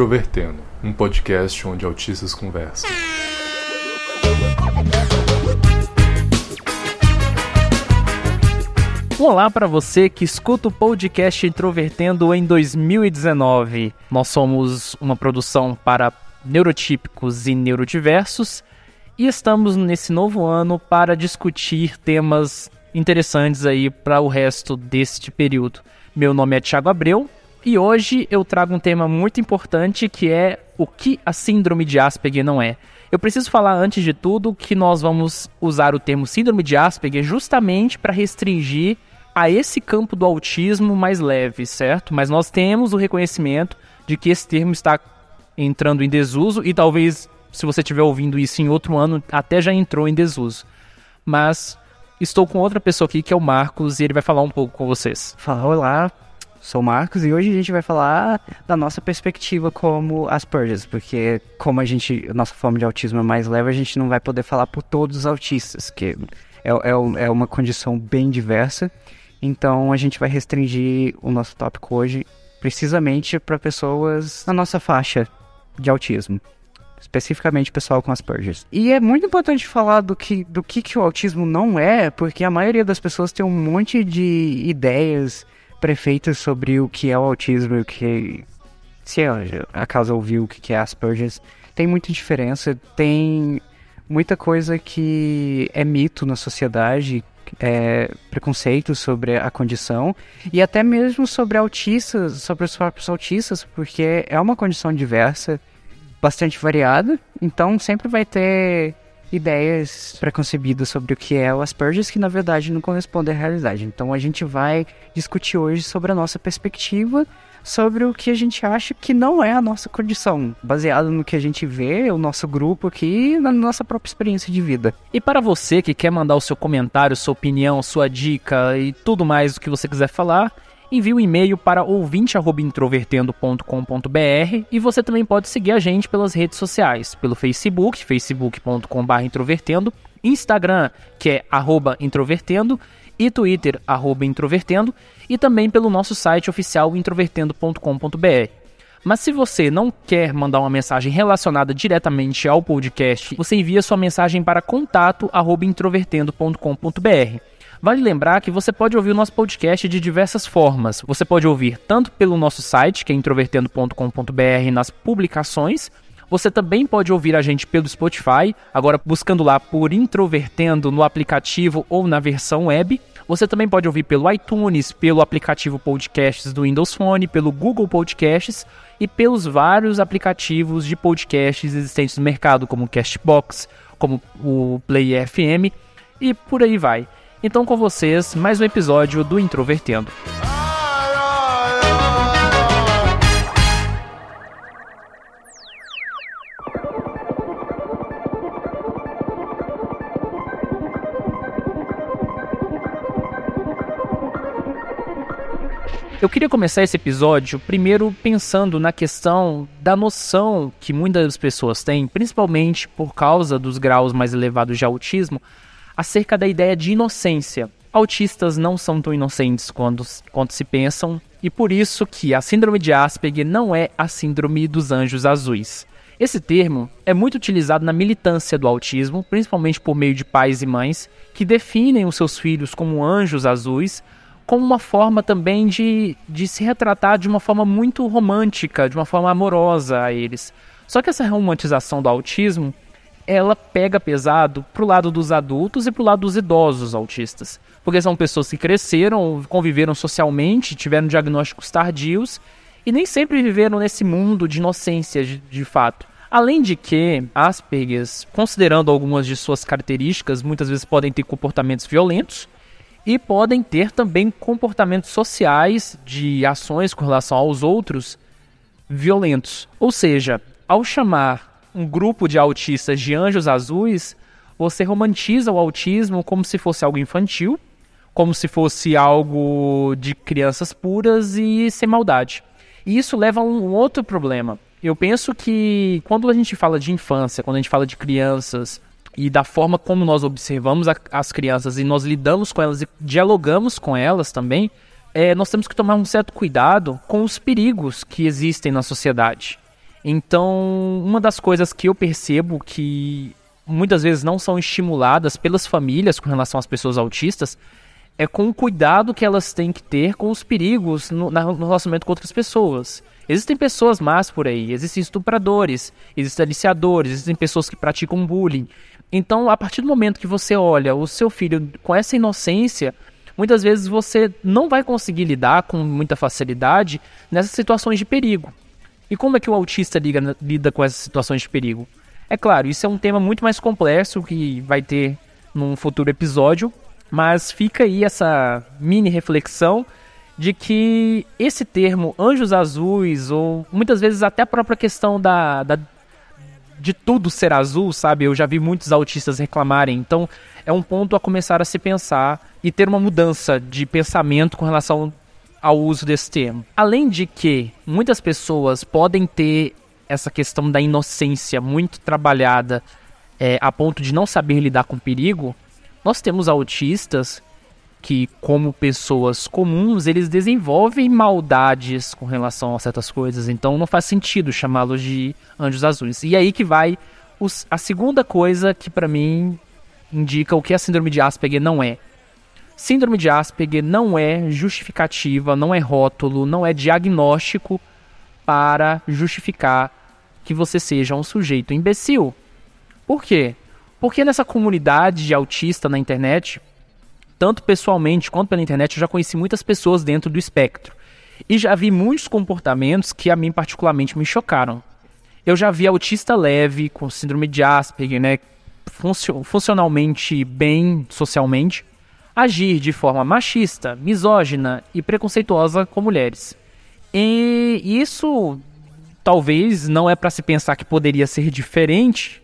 Introvertendo, um podcast onde autistas conversam. Olá para você que escuta o podcast Introvertendo em 2019. Nós somos uma produção para neurotípicos e neurodiversos e estamos nesse novo ano para discutir temas interessantes aí para o resto deste período. Meu nome é Thiago Abreu e hoje eu trago um tema muito importante que é o que a síndrome de Asperger não é. Eu preciso falar antes de tudo que nós vamos usar o termo síndrome de Asperger justamente para restringir a esse campo do autismo mais leve, certo? Mas nós temos o reconhecimento de que esse termo está entrando em desuso e talvez, se você estiver ouvindo isso em outro ano, até já entrou em desuso. Mas estou com outra pessoa aqui que é o Marcos e ele vai falar um pouco com vocês. Fala, olá, sou o Marcos e hoje a gente vai falar da nossa perspectiva como Asperger, porque como a gente, a nossa forma de autismo é mais leve, a gente não vai poder falar por todos os autistas, que é, é, é uma condição bem diversa então a gente vai restringir o nosso tópico hoje precisamente para pessoas na nossa faixa de autismo. Especificamente pessoal com Asperger. E é muito importante falar do que, do que, que o autismo não é, porque a maioria das pessoas tem um monte de ideias prefeitas sobre o que é o autismo e o que. Se acaso ouviu o que é Asperger, tem muita diferença, tem muita coisa que é mito na sociedade é, preconceitos sobre a condição e até mesmo sobre autistas, sobre os próprios autistas, porque é uma condição diversa, bastante variada, então sempre vai ter ideias preconcebidas sobre o que é o Asperger que na verdade não correspondem à realidade. Então a gente vai discutir hoje sobre a nossa perspectiva sobre o que a gente acha que não é a nossa condição, baseado no que a gente vê, o nosso grupo aqui, na nossa própria experiência de vida. E para você que quer mandar o seu comentário, sua opinião, sua dica e tudo mais o que você quiser falar, envie um e-mail para ouvinte@introvertendo.com.br e você também pode seguir a gente pelas redes sociais, pelo Facebook, facebook.com/introvertendo, Instagram, que é @introvertendo e Twitter, Introvertendo, e também pelo nosso site oficial introvertendo.com.br. Mas se você não quer mandar uma mensagem relacionada diretamente ao podcast, você envia sua mensagem para contato@introvertendo.com.br. Vale lembrar que você pode ouvir o nosso podcast de diversas formas. Você pode ouvir tanto pelo nosso site, que é introvertendo.com.br, nas publicações, você também pode ouvir a gente pelo Spotify, agora buscando lá por Introvertendo no aplicativo ou na versão web. Você também pode ouvir pelo iTunes, pelo aplicativo Podcasts do Windows Phone, pelo Google Podcasts e pelos vários aplicativos de podcasts existentes no mercado, como o Castbox, como o Play FM e por aí vai. Então com vocês, mais um episódio do Introvertendo. Eu queria começar esse episódio primeiro pensando na questão da noção que muitas pessoas têm, principalmente por causa dos graus mais elevados de autismo, acerca da ideia de inocência. Autistas não são tão inocentes quando, quando se pensam, e por isso que a síndrome de Asperger não é a síndrome dos anjos azuis. Esse termo é muito utilizado na militância do autismo, principalmente por meio de pais e mães que definem os seus filhos como anjos azuis como uma forma também de, de se retratar de uma forma muito romântica, de uma forma amorosa a eles. Só que essa romantização do autismo, ela pega pesado pro lado dos adultos e pro lado dos idosos autistas. Porque são pessoas que cresceram, conviveram socialmente, tiveram diagnósticos tardios e nem sempre viveram nesse mundo de inocência de, de fato. Além de que Asperger, considerando algumas de suas características, muitas vezes podem ter comportamentos violentos, e podem ter também comportamentos sociais de ações com relação aos outros violentos. Ou seja, ao chamar um grupo de autistas de anjos azuis, você romantiza o autismo como se fosse algo infantil, como se fosse algo de crianças puras e sem maldade. E isso leva a um outro problema. Eu penso que quando a gente fala de infância, quando a gente fala de crianças e da forma como nós observamos a, as crianças e nós lidamos com elas e dialogamos com elas também, é, nós temos que tomar um certo cuidado com os perigos que existem na sociedade. Então, uma das coisas que eu percebo que muitas vezes não são estimuladas pelas famílias com relação às pessoas autistas é com o cuidado que elas têm que ter com os perigos no, no relacionamento com outras pessoas. Existem pessoas más por aí, existem estupradores, existem aliciadores, existem pessoas que praticam bullying. Então, a partir do momento que você olha o seu filho com essa inocência, muitas vezes você não vai conseguir lidar com muita facilidade nessas situações de perigo. E como é que o autista liga, lida com essas situações de perigo? É claro, isso é um tema muito mais complexo que vai ter num futuro episódio, mas fica aí essa mini reflexão de que esse termo anjos azuis, ou muitas vezes até a própria questão da, da de tudo ser azul, sabe? Eu já vi muitos autistas reclamarem. Então, é um ponto a começar a se pensar e ter uma mudança de pensamento com relação ao uso desse termo. Além de que muitas pessoas podem ter essa questão da inocência muito trabalhada é, a ponto de não saber lidar com perigo, nós temos autistas que, como pessoas comuns, eles desenvolvem maldades com relação a certas coisas. Então não faz sentido chamá-los de anjos azuis. E aí que vai os, a segunda coisa que para mim indica o que a síndrome de Asperger não é. Síndrome de Asperger não é justificativa, não é rótulo, não é diagnóstico para justificar que você seja um sujeito imbecil. Por quê? Porque nessa comunidade de autista na internet, tanto pessoalmente quanto pela internet, eu já conheci muitas pessoas dentro do espectro. E já vi muitos comportamentos que a mim particularmente me chocaram. Eu já vi autista leve, com síndrome de Asperger, né, funcionalmente bem socialmente, agir de forma machista, misógina e preconceituosa com mulheres. E isso talvez não é para se pensar que poderia ser diferente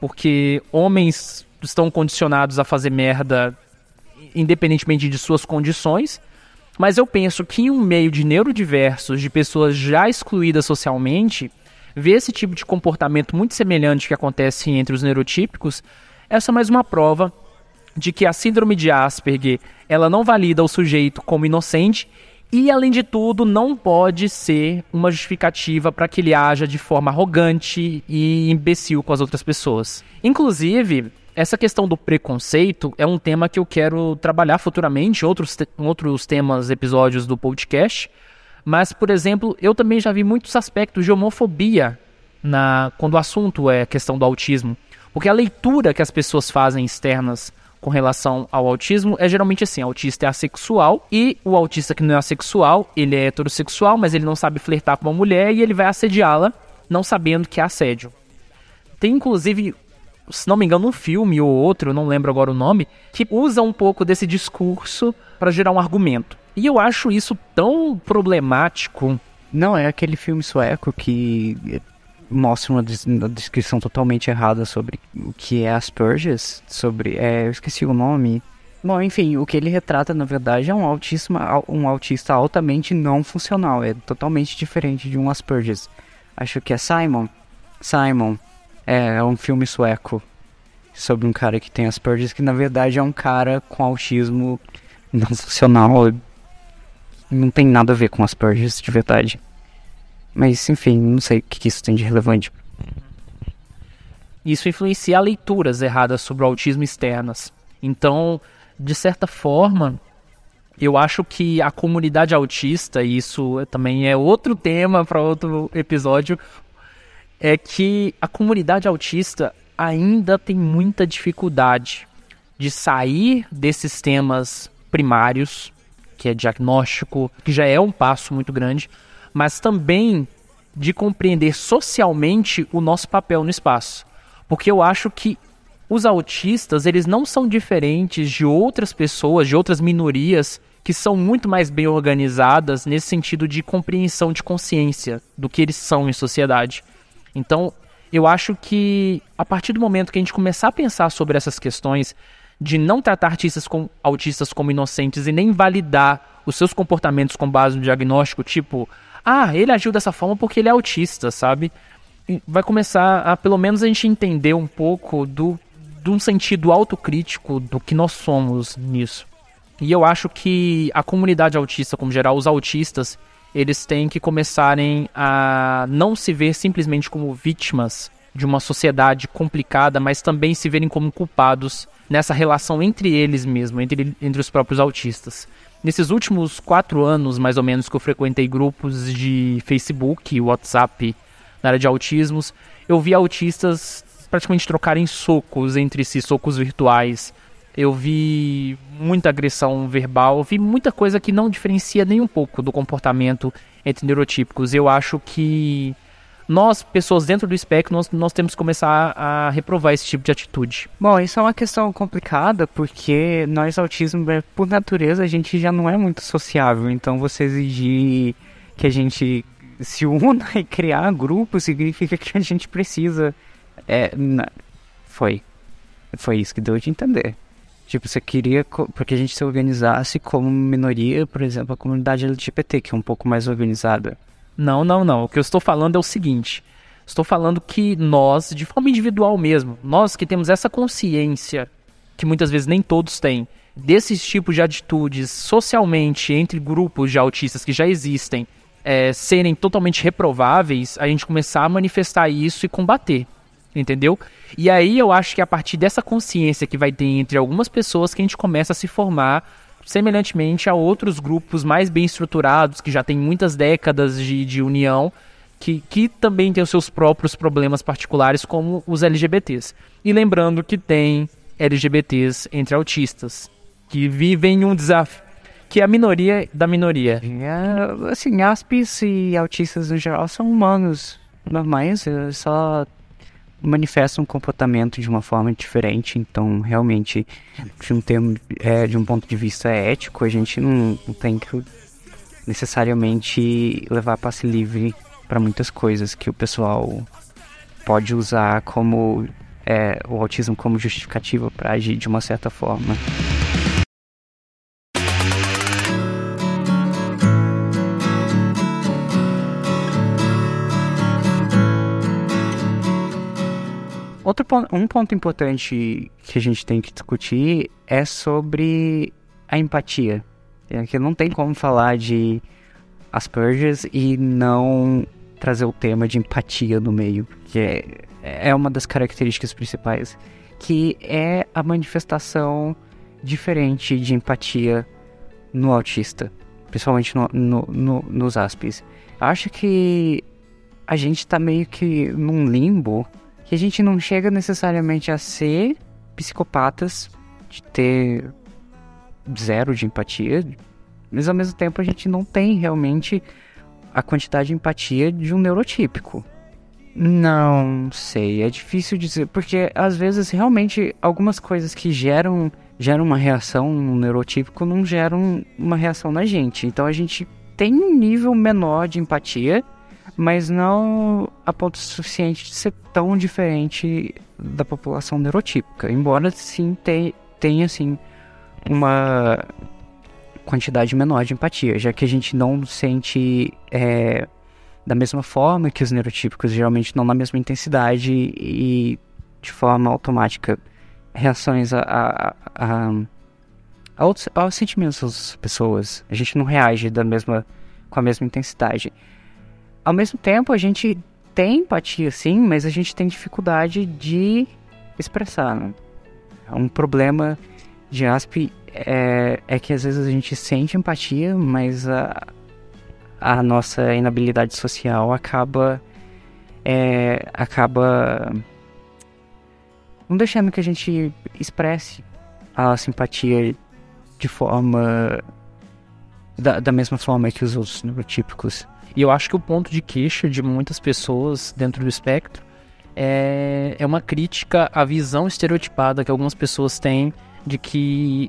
porque homens estão condicionados a fazer merda independentemente de suas condições. Mas eu penso que em um meio de neurodiversos, de pessoas já excluídas socialmente, ver esse tipo de comportamento muito semelhante que acontece entre os neurotípicos, essa é mais uma prova de que a síndrome de Asperger, ela não valida o sujeito como inocente e, além de tudo, não pode ser uma justificativa para que ele haja de forma arrogante e imbecil com as outras pessoas. Inclusive, essa questão do preconceito é um tema que eu quero trabalhar futuramente, outros, te outros temas, episódios do podcast. Mas, por exemplo, eu também já vi muitos aspectos de homofobia na, quando o assunto é questão do autismo. Porque a leitura que as pessoas fazem externas com relação ao autismo é geralmente assim: autista é assexual e o autista que não é assexual, ele é heterossexual, mas ele não sabe flertar com uma mulher e ele vai assediá-la, não sabendo que é assédio. Tem inclusive, se não me engano, um filme ou outro, não lembro agora o nome, que usa um pouco desse discurso para gerar um argumento. E eu acho isso tão problemático. Não, é aquele filme sueco que mostra uma, des uma, descrição totalmente errada sobre o que é Asperges, sobre, é, eu esqueci o nome. Bom, enfim, o que ele retrata, na verdade, é um, autismo, um autista altamente não funcional, é totalmente diferente de um Asperges. Acho que é Simon. Simon. É, é um filme sueco sobre um cara que tem Asperges, que na verdade é um cara com autismo não funcional. Não tem nada a ver com Asperges de verdade. Mas, enfim, não sei o que isso tem de relevante. Isso influencia leituras erradas sobre o autismo externas. Então, de certa forma, eu acho que a comunidade autista, e isso também é outro tema para outro episódio, é que a comunidade autista ainda tem muita dificuldade de sair desses temas primários, que é diagnóstico, que já é um passo muito grande, mas também de compreender socialmente o nosso papel no espaço. Porque eu acho que os autistas, eles não são diferentes de outras pessoas, de outras minorias que são muito mais bem organizadas nesse sentido de compreensão de consciência do que eles são em sociedade. Então, eu acho que a partir do momento que a gente começar a pensar sobre essas questões de não tratar artistas com, autistas como inocentes e nem validar os seus comportamentos com base no diagnóstico, tipo, ah, ele agiu dessa forma porque ele é autista, sabe? Vai começar a, pelo menos, a gente entender um pouco do, de um sentido autocrítico do que nós somos nisso. E eu acho que a comunidade autista, como geral, os autistas, eles têm que começarem a não se ver simplesmente como vítimas de uma sociedade complicada, mas também se verem como culpados nessa relação entre eles mesmo, entre, entre os próprios autistas. Nesses últimos quatro anos, mais ou menos, que eu frequentei grupos de Facebook, WhatsApp, na área de autismos, eu vi autistas praticamente trocarem socos entre si, socos virtuais. Eu vi muita agressão verbal, vi muita coisa que não diferencia nem um pouco do comportamento entre neurotípicos. Eu acho que nós, pessoas dentro do espectro, nós, nós temos que começar a reprovar esse tipo de atitude. Bom, isso é uma questão complicada porque nós, autismo, é, por natureza, a gente já não é muito sociável. Então, você exigir que a gente se una e criar grupos significa que a gente precisa. É, foi. Foi isso que deu de entender. Tipo, você queria porque a gente se organizasse como minoria, por exemplo, a comunidade LGBT, que é um pouco mais organizada. Não, não, não. O que eu estou falando é o seguinte: estou falando que nós, de forma individual mesmo, nós que temos essa consciência, que muitas vezes nem todos têm, desses tipos de atitudes socialmente entre grupos de autistas que já existem, é, serem totalmente reprováveis, a gente começar a manifestar isso e combater. Entendeu? E aí eu acho que é a partir dessa consciência que vai ter entre algumas pessoas que a gente começa a se formar semelhantemente a outros grupos mais bem estruturados, que já têm muitas décadas de, de união, que, que também têm os seus próprios problemas particulares, como os LGBTs. E lembrando que tem LGBTs entre autistas, que vivem um desafio, que é a minoria da minoria. É, assim, aspis e autistas no geral são humanos normais, só manifestam um comportamento de uma forma diferente. Então, realmente, de um, termo, é, de um ponto de vista ético, a gente não, não tem que necessariamente levar passe livre para muitas coisas que o pessoal pode usar como é, o autismo como justificativa para agir de uma certa forma. Outro ponto, um ponto importante que a gente tem que discutir é sobre a empatia. É que não tem como falar de Asperger's e não trazer o tema de empatia no meio, que é, é uma das características principais, que é a manifestação diferente de empatia no autista, principalmente no, no, no, nos Aspis. Acho que a gente está meio que num limbo que a gente não chega necessariamente a ser psicopatas, de ter zero de empatia, mas ao mesmo tempo a gente não tem realmente a quantidade de empatia de um neurotípico. Não sei, é difícil dizer, porque às vezes realmente algumas coisas que geram, geram uma reação no neurotípico não geram uma reação na gente. Então a gente tem um nível menor de empatia mas não a ponto suficiente de ser tão diferente da população neurotípica. Embora sim te, tenha assim uma quantidade menor de empatia, já que a gente não sente é, da mesma forma que os neurotípicos, geralmente não na mesma intensidade e de forma automática reações a, a, a, a aos, aos sentimentos das pessoas. A gente não reage da mesma com a mesma intensidade ao mesmo tempo, a gente tem empatia, sim, mas a gente tem dificuldade de expressar. Né? Um problema de ASP é, é que às vezes a gente sente empatia, mas a, a nossa inabilidade social acaba é, acaba não deixando que a gente expresse a simpatia de forma da, da mesma forma que os outros neurotípicos e eu acho que o ponto de queixa de muitas pessoas dentro do espectro é, é uma crítica à visão estereotipada que algumas pessoas têm de que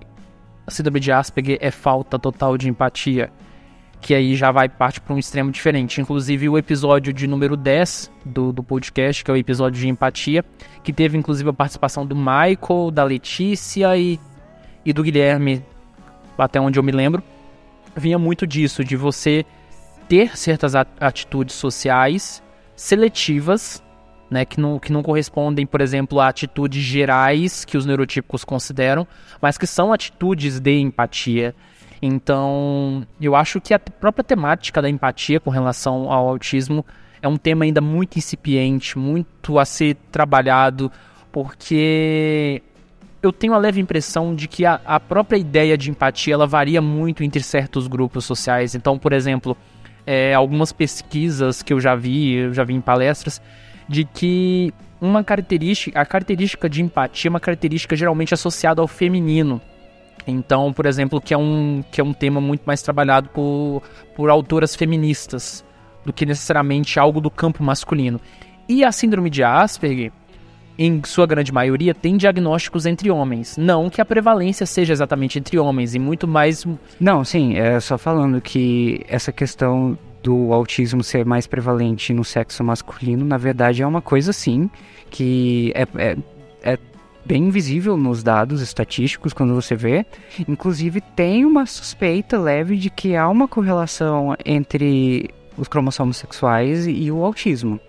a síndrome de Asperger é falta total de empatia. Que aí já vai parte para um extremo diferente. Inclusive o episódio de número 10 do, do podcast, que é o episódio de empatia, que teve inclusive a participação do Michael, da Letícia e, e do Guilherme, até onde eu me lembro, vinha muito disso, de você ter certas atitudes sociais seletivas, né, que, não, que não correspondem, por exemplo, a atitudes gerais que os neurotípicos consideram, mas que são atitudes de empatia. Então, eu acho que a própria temática da empatia com relação ao autismo é um tema ainda muito incipiente, muito a ser trabalhado, porque eu tenho a leve impressão de que a, a, própria ideia de empatia ela varia muito entre certos grupos sociais. Então, por exemplo, é, algumas pesquisas que eu já vi, eu já vi em palestras, de que uma característica, a característica de empatia é uma característica geralmente associada ao feminino. Então, por exemplo, que é um, que é um tema muito mais trabalhado por, por autoras feministas do que necessariamente algo do campo masculino. E a síndrome de Asperger, em sua grande maioria, tem diagnósticos entre homens. Não que a prevalência seja exatamente entre homens, e muito mais. Não, sim, é só falando que essa questão do autismo ser mais prevalente no sexo masculino, na verdade é uma coisa sim, que é, é, é bem visível nos dados estatísticos quando você vê. Inclusive tem uma suspeita leve de que há uma correlação entre os cromossomos sexuais e o autismo.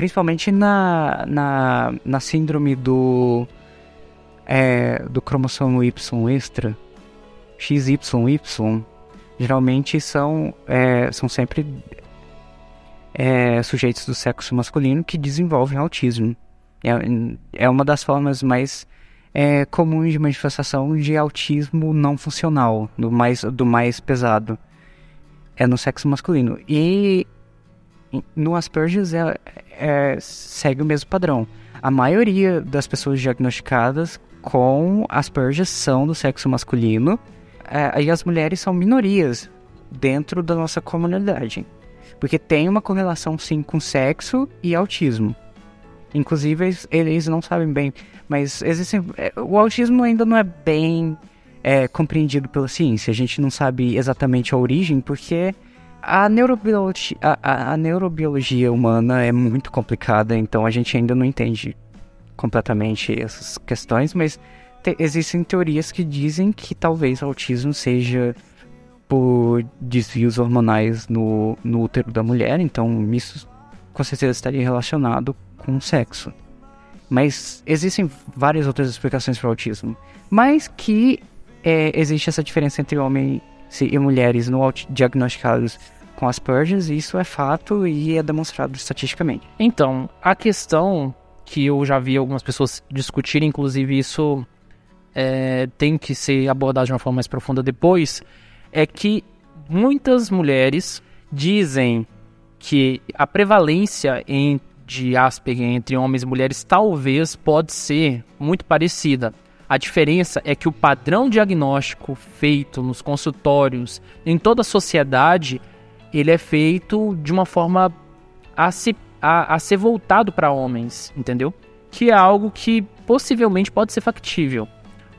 Principalmente na, na, na síndrome do, é, do cromossomo Y extra, XYY, geralmente são, é, são sempre é, sujeitos do sexo masculino que desenvolvem autismo. É, é uma das formas mais é, comuns de manifestação de autismo não funcional, do mais, do mais pesado é no sexo masculino. E no Asperger's é, é, segue o mesmo padrão. A maioria das pessoas diagnosticadas com Asperger's são do sexo masculino é, e as mulheres são minorias dentro da nossa comunidade. Porque tem uma correlação sim com sexo e autismo. Inclusive, eles, eles não sabem bem, mas existem. É, o autismo ainda não é bem é compreendido pela ciência. A gente não sabe exatamente a origem, porque a neurobiologia, a, a, a neurobiologia humana é muito complicada, então a gente ainda não entende completamente essas questões, mas te, existem teorias que dizem que talvez o autismo seja por desvios hormonais no, no útero da mulher, então isso com certeza estaria relacionado com o sexo. Mas existem várias outras explicações para o autismo, mas que é, existe essa diferença entre homens e mulheres no diagnosticados com Asperger's, isso é fato e é demonstrado estatisticamente. Então, a questão que eu já vi algumas pessoas discutirem, inclusive isso é, tem que ser abordado de uma forma mais profunda depois, é que muitas mulheres dizem que a prevalência em, de Asperger entre homens e mulheres talvez pode ser muito parecida. A diferença é que o padrão diagnóstico feito nos consultórios em toda a sociedade, ele é feito de uma forma a, se, a, a ser voltado para homens, entendeu? Que é algo que possivelmente pode ser factível,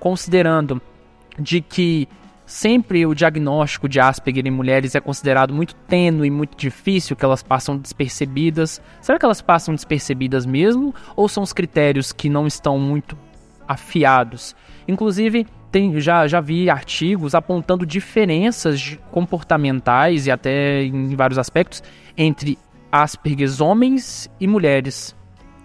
considerando de que sempre o diagnóstico de Asperger em mulheres é considerado muito tênue e muito difícil, que elas passam despercebidas. Será que elas passam despercebidas mesmo? Ou são os critérios que não estão muito afiados. Inclusive, tem, já, já vi artigos apontando diferenças comportamentais e até em vários aspectos entre Asperger homens e mulheres,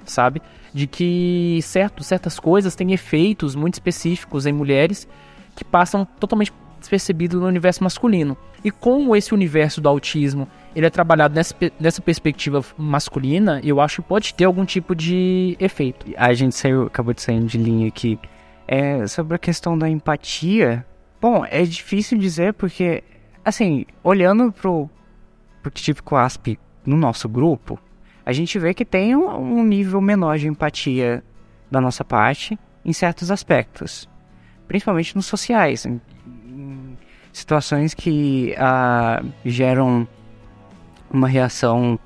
sabe? De que certo, certas coisas têm efeitos muito específicos em mulheres que passam totalmente despercebidos no universo masculino. E como esse universo do autismo ele é trabalhado nessa, nessa perspectiva masculina, eu acho que pode ter algum tipo de efeito. A gente saiu, acabou de sair de linha aqui. É, sobre a questão da empatia, bom, é difícil dizer porque, assim, olhando pro, pro típico ASP no nosso grupo, a gente vê que tem um, um nível menor de empatia da nossa parte em certos aspectos, principalmente nos sociais, em, em situações que uh, geram uma reação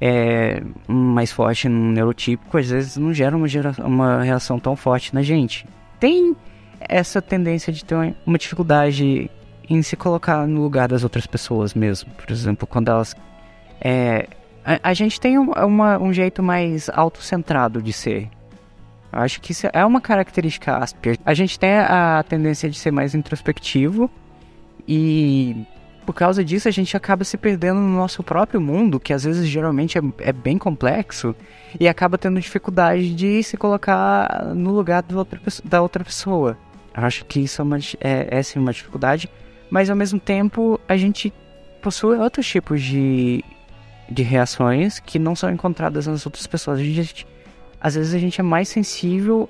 é, mais forte no neurotípico, às vezes não gera uma, gera uma reação tão forte na gente. Tem essa tendência de ter uma dificuldade em se colocar no lugar das outras pessoas mesmo. Por exemplo, quando elas. É, a, a, gente tem uma, um jeito mais autocentrado de ser. Eu acho que isso é uma característica Asper. A gente tem a tendência de ser mais introspectivo e por causa disso, a gente acaba se perdendo no nosso próprio mundo, que às vezes geralmente é, é bem complexo, e acaba tendo dificuldade de se colocar no lugar da outra pessoa. Acho que isso é, uma, é, é sim uma dificuldade, mas ao mesmo tempo a gente possui outros tipos de, de reações que não são encontradas nas outras pessoas. A gente, às vezes a gente é mais sensível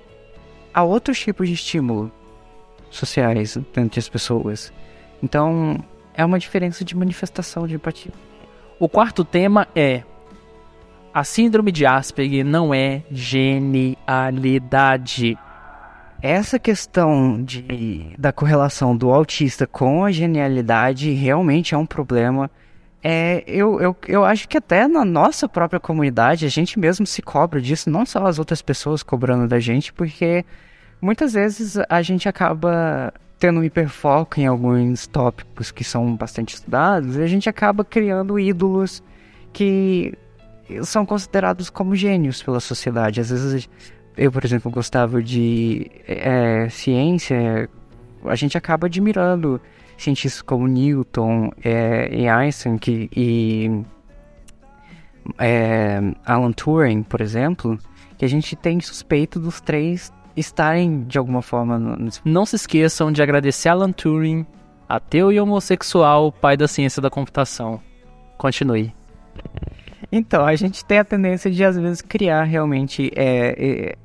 a outros tipos de estímulo sociais entre as pessoas. Então, é uma diferença de manifestação de empatia. O quarto tema é a síndrome de Asperger não é genialidade. Essa questão de, da correlação do autista com a genialidade realmente é um problema. É, eu, eu, eu acho que até na nossa própria comunidade a gente mesmo se cobra disso, não só as outras pessoas cobrando da gente, porque muitas vezes a gente acaba tendo um hiperfoco em alguns tópicos que são bastante estudados a gente acaba criando ídolos que são considerados como gênios pela sociedade. Às vezes, eu, por exemplo, gostava de é, ciência, a gente acaba admirando cientistas como Newton é, e Einstein que, e é, Alan Turing, por exemplo, que a gente tem suspeito dos três estarem de alguma forma. Não se esqueçam de agradecer Alan Turing, ateu e homossexual, pai da ciência da computação. Continue. Então, a gente tem a tendência de, às vezes, criar realmente. É, é,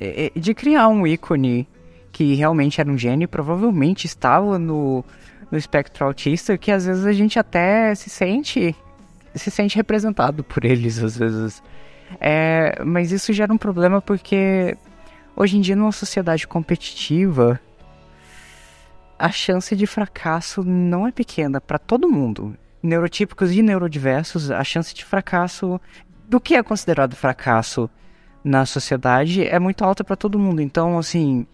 é, é de criar um ícone que realmente era um gênio, provavelmente estava no, no espectro autista, que às vezes a gente até se sente. se sente representado por eles, às vezes. É, mas isso gera um problema porque hoje em dia, numa sociedade competitiva, a chance de fracasso não é pequena para todo mundo neurotípicos e neurodiversos, a chance de fracasso, do que é considerado fracasso na sociedade, é muito alta para todo mundo. Então, assim,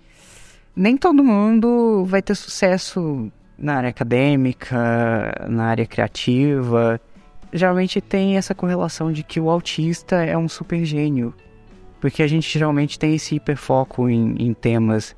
nem todo mundo vai ter sucesso na área acadêmica, na área criativa. Geralmente tem essa correlação de que o autista é um super gênio, porque a gente geralmente tem esse hiperfoco em, em temas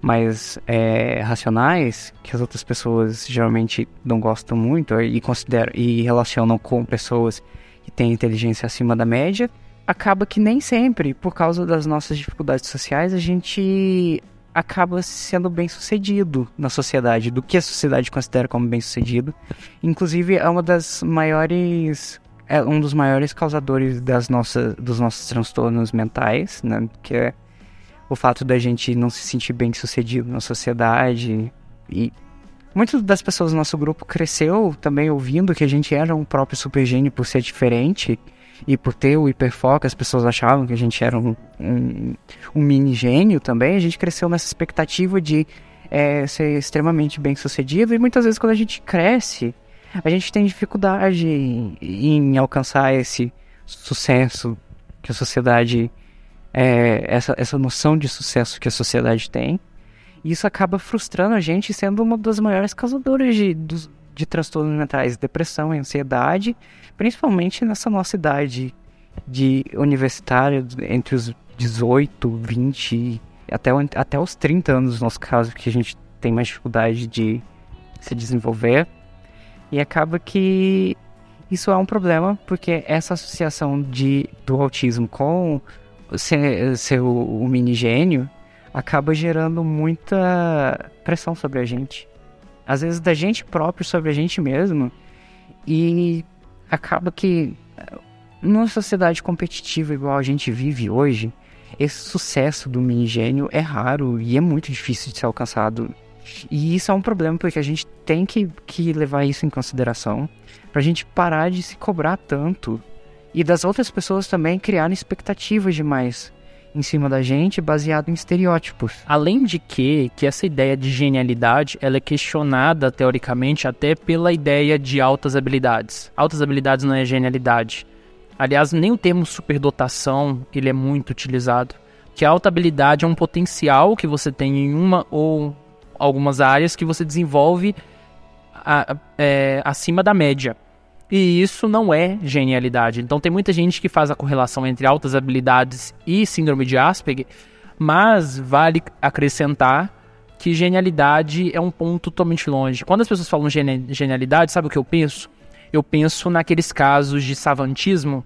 mais é, racionais, que as outras pessoas geralmente não gostam muito e consideram e relacionam com pessoas que têm inteligência acima da média, acaba que nem sempre, por causa das nossas dificuldades sociais, a gente acaba sendo bem sucedido na sociedade, do que a sociedade considera como bem sucedido. Inclusive é uma das maiores é um dos maiores causadores das nossas, dos nossos transtornos mentais, né? Que é o fato da gente não se sentir bem sucedido na sociedade e muitas das pessoas do nosso grupo cresceu também ouvindo que a gente era um próprio super gênio por ser diferente e por ter o hiperfoco, as pessoas achavam que a gente era um, um, um mini gênio também, a gente cresceu nessa expectativa de é, ser extremamente bem sucedido e muitas vezes quando a gente cresce, a gente tem dificuldade em, alcançar esse sucesso que a sociedade é, essa, essa noção de sucesso que a sociedade tem. E isso acaba frustrando a gente, sendo uma das maiores causadoras de, de, de transtornos mentais, depressão ansiedade, principalmente nessa nossa idade de universitária, entre os 18, 20, até, até os 30 anos, no nosso caso, que a gente tem mais dificuldade de se desenvolver. E acaba que isso é um problema, porque essa associação de, do autismo com ser, ser o, o mini gênio acaba gerando muita pressão sobre a gente. Às vezes da gente próprio sobre a gente mesmo. E acaba que numa sociedade competitiva igual a gente vive hoje, esse sucesso do mini gênio é raro e é muito difícil de ser alcançado. E isso é um problema porque a gente tem que, que levar isso em consideração pra gente parar de se cobrar tanto e das outras pessoas também criarem expectativas demais em cima da gente baseado em estereótipos. Além de que, que essa ideia de genialidade ela é questionada teoricamente até pela ideia de altas habilidades. Altas habilidades não é genialidade. Aliás, nem o termo superdotação ele é muito utilizado. Que a alta habilidade é um potencial que você tem em uma ou algumas áreas que você desenvolve a, é, acima da média. E isso não é genialidade. Então tem muita gente que faz a correlação entre altas habilidades e síndrome de Asperger, mas vale acrescentar que genialidade é um ponto totalmente longe. Quando as pessoas falam genialidade, sabe o que eu penso? Eu penso naqueles casos de savantismo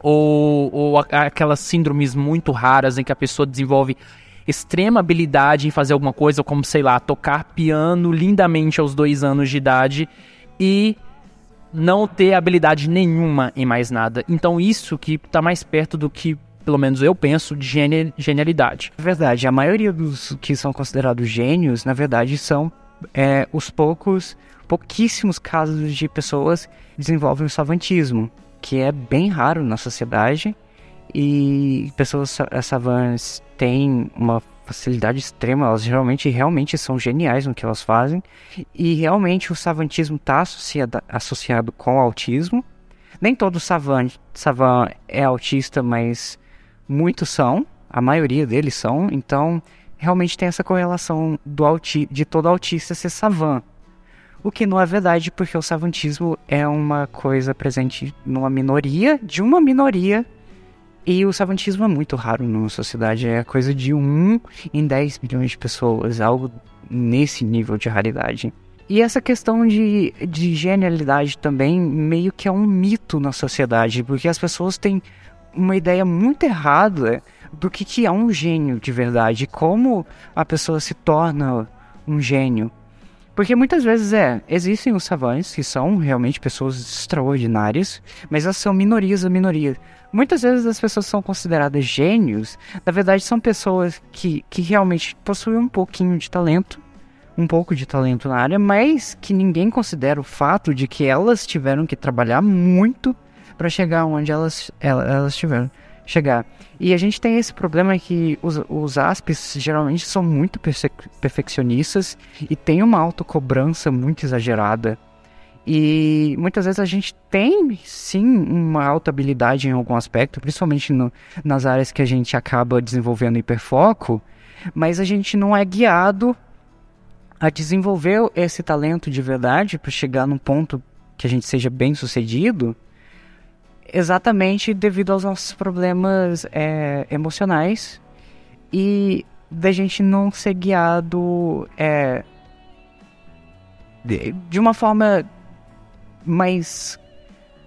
ou, ou aquelas síndromes muito raras em que a pessoa desenvolve extrema habilidade em fazer alguma coisa, como, sei lá, tocar piano lindamente aos dois anos de idade e não ter habilidade nenhuma em mais nada. Então isso que está mais perto do que, pelo menos eu penso, de genialidade. É verdade, a maioria dos que são considerados gênios, na verdade, são é, os poucos, pouquíssimos casos de pessoas que desenvolvem o savantismo, que é bem raro na sociedade e pessoas savants têm uma facilidade extrema, elas geralmente realmente são geniais no que elas fazem, e realmente o savantismo está associado, associado com o autismo. Nem todo savant, savant é autista, mas muitos são, a maioria deles são, então realmente tem essa correlação do auti de todo autista ser savant. O que não é verdade, porque o savantismo é uma coisa presente numa minoria de uma minoria e o savantismo é muito raro na sociedade, é coisa de 1 em 10 milhões de pessoas, algo nesse nível de raridade. E essa questão de, de genialidade também meio que é um mito na sociedade, porque as pessoas têm uma ideia muito errada do que, que é um gênio de verdade, como a pessoa se torna um gênio. Porque muitas vezes é, existem os savantes que são realmente pessoas extraordinárias, mas elas são minorias da minoria. Muitas vezes as pessoas são consideradas gênios, na verdade são pessoas que, que realmente possuem um pouquinho de talento, um pouco de talento na área, mas que ninguém considera o fato de que elas tiveram que trabalhar muito para chegar onde elas, elas, elas tiveram chegar. E a gente tem esse problema que os, os ASPs geralmente são muito perfeccionistas e tem uma autocobrança muito exagerada. E muitas vezes a gente tem sim uma alta habilidade em algum aspecto, principalmente no, nas áreas que a gente acaba desenvolvendo hiperfoco, mas a gente não é guiado a desenvolver esse talento de verdade para chegar num ponto que a gente seja bem sucedido, exatamente devido aos nossos problemas é, emocionais e da gente não ser guiado é, de, de uma forma mais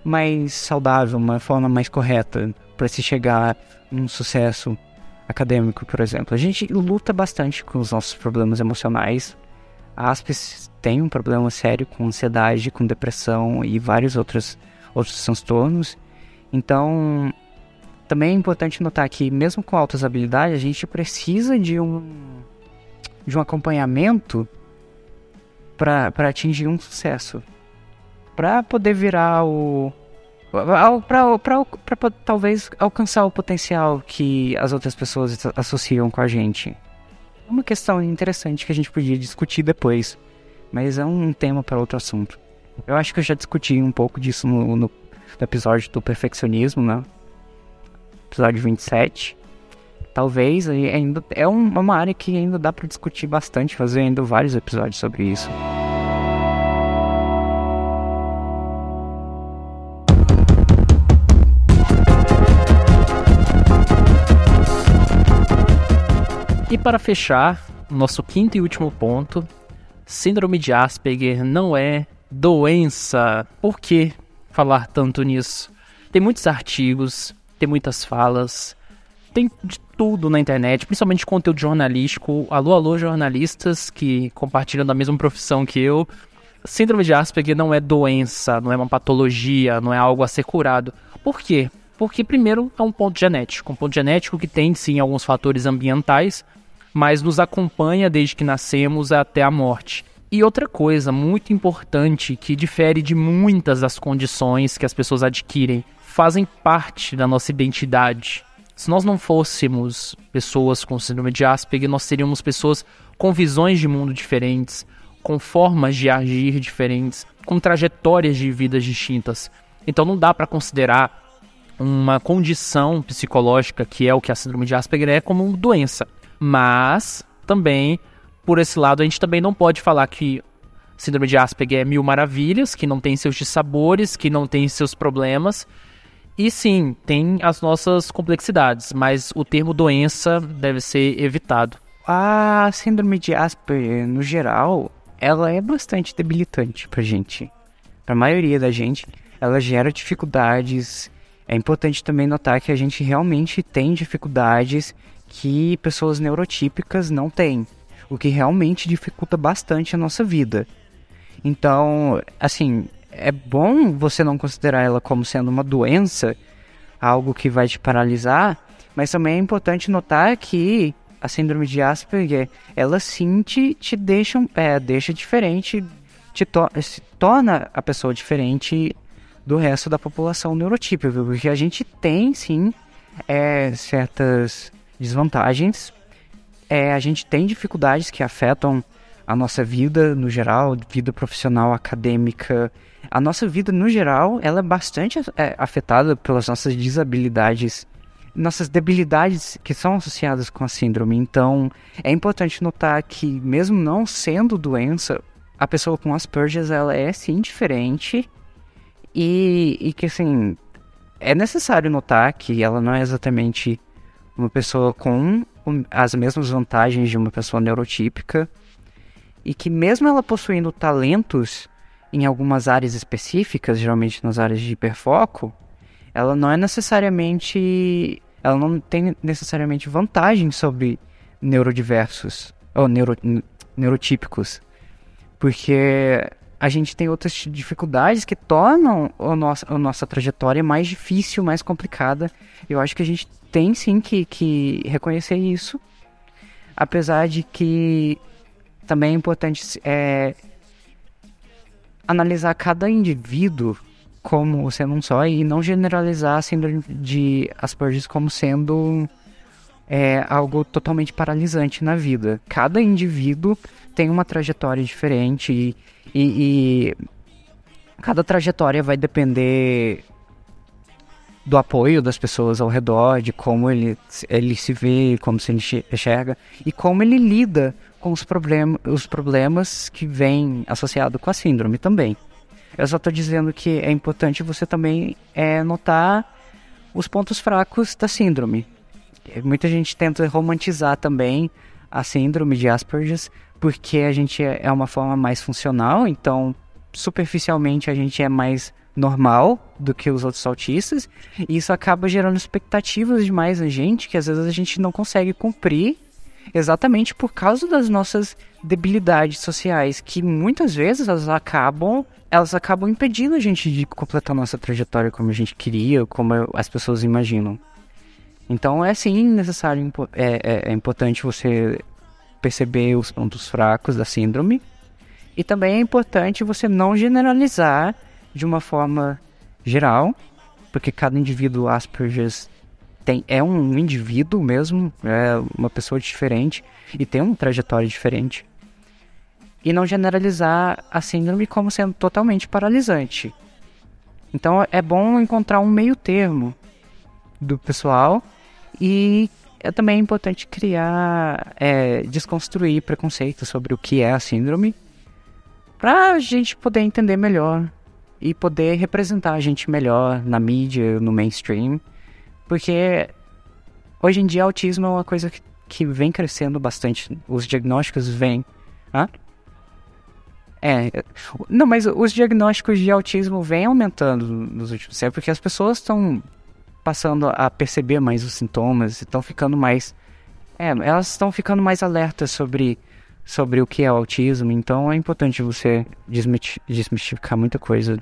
mais saudável, uma forma mais correta para se chegar num sucesso acadêmico, por exemplo. A gente luta bastante com os nossos problemas emocionais. A Aspes tem um problema sério com ansiedade, com depressão e vários outros outros transtornos. Então, também é importante notar que mesmo com altas habilidades, a gente precisa de um de um acompanhamento para atingir um sucesso para poder virar o para talvez alcançar o potencial que as outras pessoas associam com a gente. É uma questão interessante que a gente podia discutir depois, mas é um tema para outro assunto. Eu acho que eu já discuti um pouco disso no, no, no episódio do perfeccionismo, né? Episódio 27. Talvez ainda é uma área que ainda dá para discutir bastante, fazer ainda vários episódios sobre isso. E para fechar, nosso quinto e último ponto, síndrome de Asperger não é doença. Por que falar tanto nisso? Tem muitos artigos, tem muitas falas, tem de tudo na internet, principalmente conteúdo jornalístico. Alô, alô, jornalistas que compartilham da mesma profissão que eu. Síndrome de Asperger não é doença, não é uma patologia, não é algo a ser curado. Por quê? Porque, primeiro, é um ponto genético. Um ponto genético que tem, sim, alguns fatores ambientais, mas nos acompanha desde que nascemos até a morte. E outra coisa muito importante que difere de muitas das condições que as pessoas adquirem, fazem parte da nossa identidade. Se nós não fôssemos pessoas com síndrome de Asperger, nós seríamos pessoas com visões de mundo diferentes, com formas de agir diferentes, com trajetórias de vidas distintas. Então não dá para considerar uma condição psicológica, que é o que a síndrome de Asperger é, como doença. Mas também, por esse lado, a gente também não pode falar que síndrome de Asperger é mil maravilhas, que não tem seus dissabores, que não tem seus problemas. E sim, tem as nossas complexidades, mas o termo doença deve ser evitado. A síndrome de Asperger, no geral, ela é bastante debilitante pra gente. Pra maioria da gente, ela gera dificuldades. É importante também notar que a gente realmente tem dificuldades que pessoas neurotípicas não têm, o que realmente dificulta bastante a nossa vida. Então, assim, é bom você não considerar ela como sendo uma doença, algo que vai te paralisar, mas também é importante notar que a síndrome de Asperger, ela sim te, te deixa, é, deixa diferente, te to se torna a pessoa diferente do resto da população neurotípica, porque a gente tem sim é, certas desvantagens, é, a gente tem dificuldades que afetam a nossa vida no geral, vida profissional, acadêmica, a nossa vida no geral, ela é bastante é, afetada pelas nossas desabilidades, nossas debilidades que são associadas com a síndrome. Então, é importante notar que mesmo não sendo doença, a pessoa com Asperger ela é sim diferente e, e que assim é necessário notar que ela não é exatamente uma pessoa com as mesmas vantagens de uma pessoa neurotípica e que mesmo ela possuindo talentos em algumas áreas específicas, geralmente nas áreas de hiperfoco, ela não é necessariamente ela não tem necessariamente vantagem sobre neurodiversos ou neuro, neurotípicos, porque a gente tem outras dificuldades que tornam a nossa, a nossa trajetória mais difícil, mais complicada. Eu acho que a gente tem sim que, que reconhecer isso, apesar de que também é importante é, analisar cada indivíduo como sendo um só e não generalizar a síndrome de Asperger como sendo é, algo totalmente paralisante na vida. Cada indivíduo tem uma trajetória diferente e, e, e cada trajetória vai depender do apoio das pessoas ao redor, de como ele, ele se vê, como se ele enxerga e como ele lida com os, problem os problemas que vêm associados com a síndrome também. Eu só estou dizendo que é importante você também é, notar os pontos fracos da síndrome. Muita gente tenta romantizar também a síndrome de Asperger porque a gente é, é uma forma mais funcional, então superficialmente a gente é mais normal do que os outros autistas, e isso acaba gerando expectativas demais na gente que às vezes a gente não consegue cumprir exatamente por causa das nossas debilidades sociais, que muitas vezes elas acabam, elas acabam impedindo a gente de completar nossa trajetória como a gente queria, como as pessoas imaginam. Então é sim necessário, é, é, é importante você perceber os pontos fracos da síndrome e também é importante você não generalizar de uma forma geral, porque cada indivíduo Asperger tem, é um indivíduo mesmo, é uma pessoa diferente e tem uma trajetória diferente. E não generalizar a síndrome como sendo totalmente paralisante. Então é bom encontrar um meio termo do pessoal e é também importante criar, é, desconstruir preconceitos sobre o que é a síndrome para a gente poder entender melhor e poder representar a gente melhor na mídia, no mainstream porque hoje em dia autismo é uma coisa que, que vem crescendo bastante. Os diagnósticos vêm. Hã? É. Não, mas os diagnósticos de autismo vêm aumentando nos últimos tempos, porque as pessoas estão passando a perceber mais os sintomas, estão ficando mais. É, elas estão ficando mais alertas sobre, sobre o que é autismo, então é importante você desmistificar muita coisa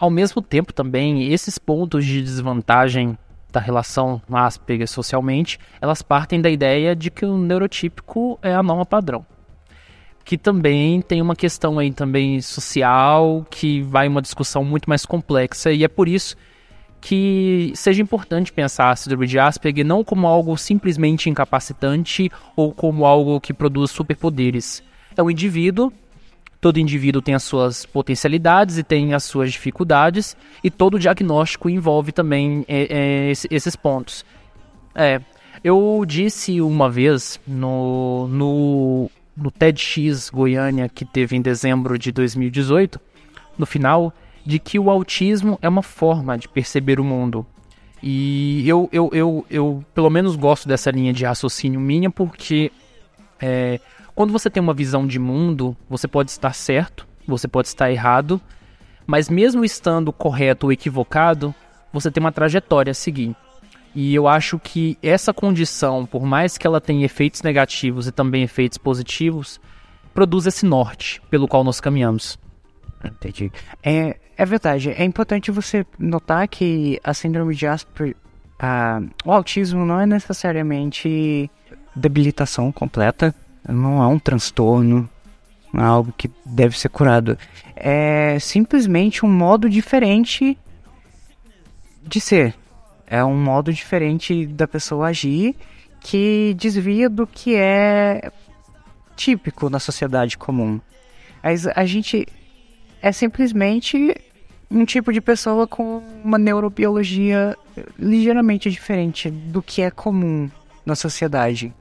ao mesmo tempo, também, esses pontos de desvantagem da relação Asperger socialmente, elas partem da ideia de que o neurotípico é a norma padrão. Que também tem uma questão aí também social, que vai uma discussão muito mais complexa, e é por isso que seja importante pensar a síndrome de Asperger não como algo simplesmente incapacitante ou como algo que produz superpoderes. É um indivíduo Todo indivíduo tem as suas potencialidades e tem as suas dificuldades, e todo diagnóstico envolve também é, é, esses pontos. É, eu disse uma vez no, no, no TEDx Goiânia, que teve em dezembro de 2018, no final, de que o autismo é uma forma de perceber o mundo. E eu, eu, eu, eu pelo menos gosto dessa linha de raciocínio minha, porque é, quando você tem uma visão de mundo, você pode estar certo, você pode estar errado, mas mesmo estando correto ou equivocado, você tem uma trajetória a seguir. E eu acho que essa condição, por mais que ela tenha efeitos negativos e também efeitos positivos, produz esse norte pelo qual nós caminhamos. Entendi. É, é verdade. É importante você notar que a síndrome de Asperger, o autismo não é necessariamente debilitação completa, não é um transtorno, não é algo que deve ser curado. É simplesmente um modo diferente de ser. É um modo diferente da pessoa agir que desvia do que é típico na sociedade comum. Mas a gente é simplesmente um tipo de pessoa com uma neurobiologia ligeiramente diferente do que é comum na sociedade.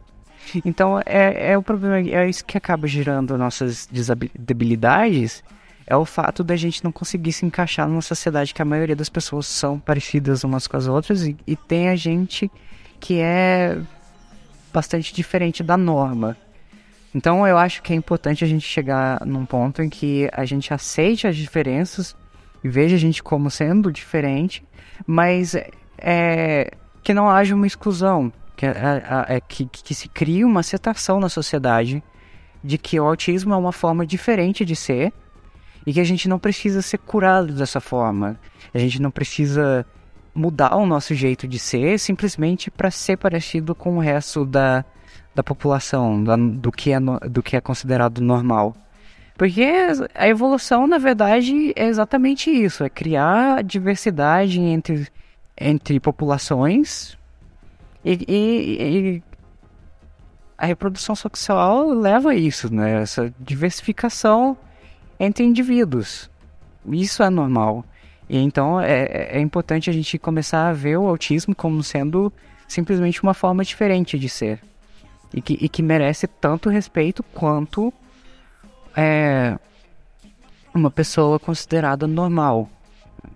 Então é, é o problema, é isso que acaba gerando nossas debilidades é o fato da gente não conseguir se encaixar numa sociedade que a maioria das pessoas são parecidas umas com as outras e, e tem a gente que é bastante diferente da norma. Então eu acho que é importante a gente chegar num ponto em que a gente aceite as diferenças e veja a gente como sendo diferente, mas é, que não haja uma exclusão, que, é, é, é que, que se crie uma aceitação na sociedade de que o autismo é uma forma diferente de ser e que a gente não precisa ser curado dessa forma. A gente não precisa mudar o nosso jeito de ser simplesmente para ser parecido com o resto da, da população, da, do, que é, do que é considerado normal. Porque a evolução, na verdade, é exatamente isso: é criar diversidade entre, entre populações e, e, e a reprodução sexual leva a isso, né? Essa diversificação entre indivíduos. Isso é normal. E então é, é importante a gente começar a ver o autismo como sendo simplesmente uma forma diferente de ser. E que, e que merece tanto respeito quanto é, uma pessoa considerada normal.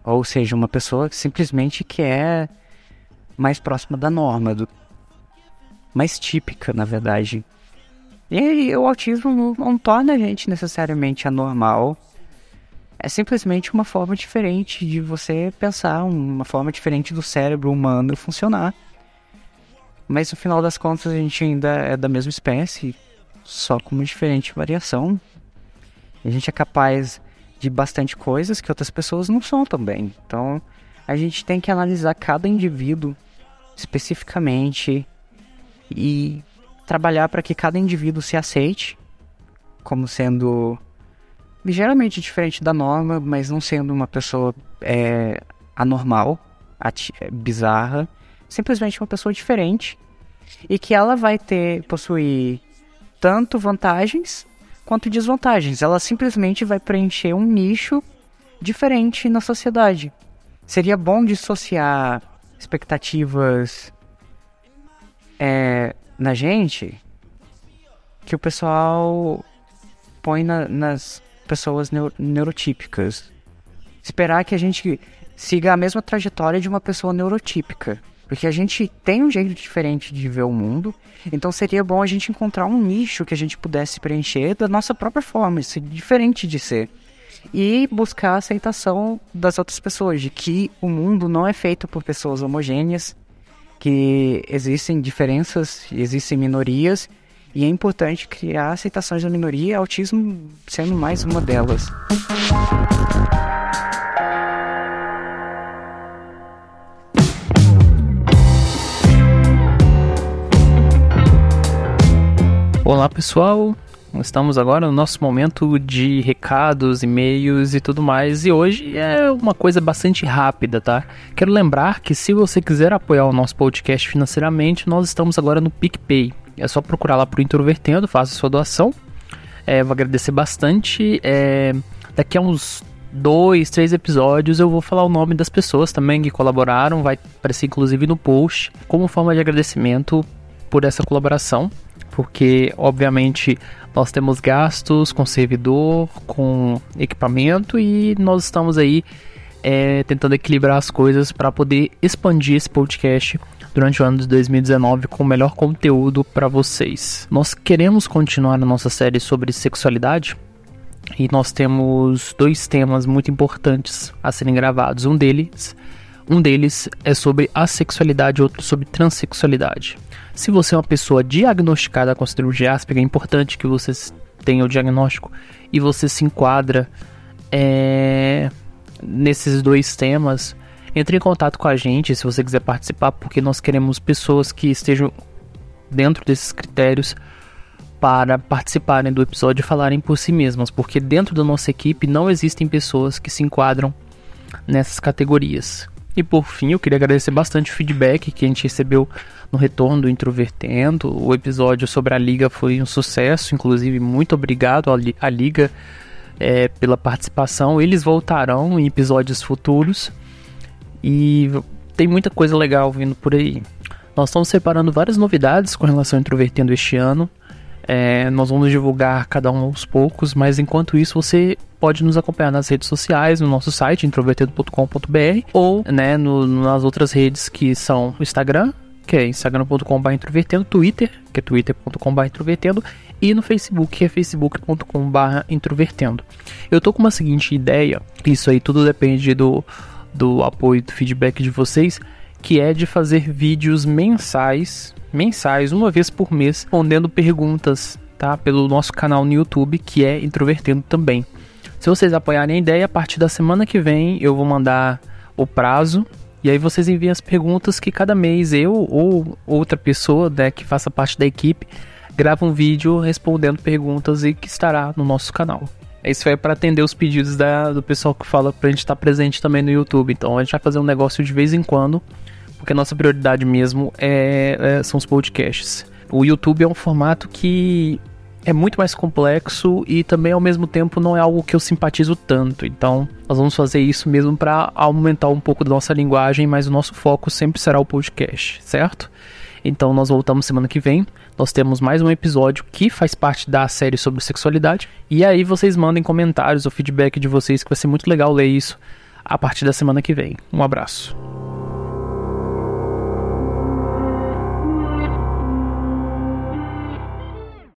Ou seja, uma pessoa simplesmente que é mais próxima da norma, do, mais típica, na verdade. E o autismo não torna a gente necessariamente anormal. É simplesmente uma forma diferente de você pensar, uma forma diferente do cérebro humano funcionar. Mas no final das contas a gente ainda é da mesma espécie, só com uma diferente variação. A gente é capaz de bastante coisas que outras pessoas não são também. Então a gente tem que analisar cada indivíduo especificamente e trabalhar para que cada indivíduo se aceite como sendo ligeiramente diferente da norma, mas não sendo uma pessoa é, anormal, é, bizarra, simplesmente uma pessoa diferente e que ela vai ter possuir tanto vantagens quanto desvantagens. Ela simplesmente vai preencher um nicho diferente na sociedade. Seria bom dissociar expectativas é, na gente que o pessoal põe na, nas pessoas neuro, neurotípicas. Esperar que a gente siga a mesma trajetória de uma pessoa neurotípica. Porque a gente tem um jeito diferente de ver o mundo, então seria bom a gente encontrar um nicho que a gente pudesse preencher da nossa própria forma, ser diferente de ser. E buscar a aceitação das outras pessoas, de que o mundo não é feito por pessoas homogêneas, que existem diferenças, existem minorias, e é importante criar aceitações da minoria, autismo sendo mais uma delas. Olá pessoal, Estamos agora no nosso momento de recados, e-mails e tudo mais. E hoje é uma coisa bastante rápida, tá? Quero lembrar que se você quiser apoiar o nosso podcast financeiramente, nós estamos agora no PicPay. É só procurar lá pro Introvertendo, faça sua doação. É, vou agradecer bastante. É, daqui a uns dois, três episódios eu vou falar o nome das pessoas também que colaboraram. Vai aparecer inclusive no post como forma de agradecimento por essa colaboração. Porque, obviamente, nós temos gastos com servidor, com equipamento e nós estamos aí é, tentando equilibrar as coisas para poder expandir esse podcast durante o ano de 2019 com o melhor conteúdo para vocês. Nós queremos continuar a nossa série sobre sexualidade e nós temos dois temas muito importantes a serem gravados. Um deles, Um deles é sobre assexualidade, outro sobre transexualidade. Se você é uma pessoa diagnosticada com síndrome Asperger, é importante que você tenha o diagnóstico e você se enquadra é, nesses dois temas. Entre em contato com a gente se você quiser participar, porque nós queremos pessoas que estejam dentro desses critérios para participarem do episódio e falarem por si mesmas, porque dentro da nossa equipe não existem pessoas que se enquadram nessas categorias. E por fim, eu queria agradecer bastante o feedback que a gente recebeu no retorno do Introvertendo. O episódio sobre a Liga foi um sucesso, inclusive muito obrigado à Liga é, pela participação. Eles voltarão em episódios futuros e tem muita coisa legal vindo por aí. Nós estamos separando várias novidades com relação ao Introvertendo este ano. É, nós vamos divulgar cada um aos poucos, mas enquanto isso você pode nos acompanhar nas redes sociais, no nosso site introvertido.com.br ou né, no, nas outras redes que são o Instagram, que é instagram.com.br introvertendo, Twitter, que é twitter.com.br introvertendo e no Facebook, que é facebook.com.br introvertendo. Eu tô com uma seguinte ideia, isso aí tudo depende do, do apoio, do feedback de vocês, que é de fazer vídeos mensais, mensais, uma vez por mês, respondendo perguntas, tá? Pelo nosso canal no YouTube, que é Introvertendo também. Se vocês apoiarem a ideia, a partir da semana que vem eu vou mandar o prazo e aí vocês enviam as perguntas que cada mês eu ou outra pessoa né, que faça parte da equipe grava um vídeo respondendo perguntas e que estará no nosso canal. Isso é para atender os pedidos da, do pessoal que fala pra gente estar presente também no YouTube. Então a gente vai fazer um negócio de vez em quando, porque a nossa prioridade mesmo é, é, são os podcasts. O YouTube é um formato que é muito mais complexo e também ao mesmo tempo não é algo que eu simpatizo tanto. Então, nós vamos fazer isso mesmo para aumentar um pouco da nossa linguagem, mas o nosso foco sempre será o podcast, certo? Então, nós voltamos semana que vem. Nós temos mais um episódio que faz parte da série sobre sexualidade. E aí vocês mandem comentários ou feedback de vocês que vai ser muito legal ler isso a partir da semana que vem. Um abraço.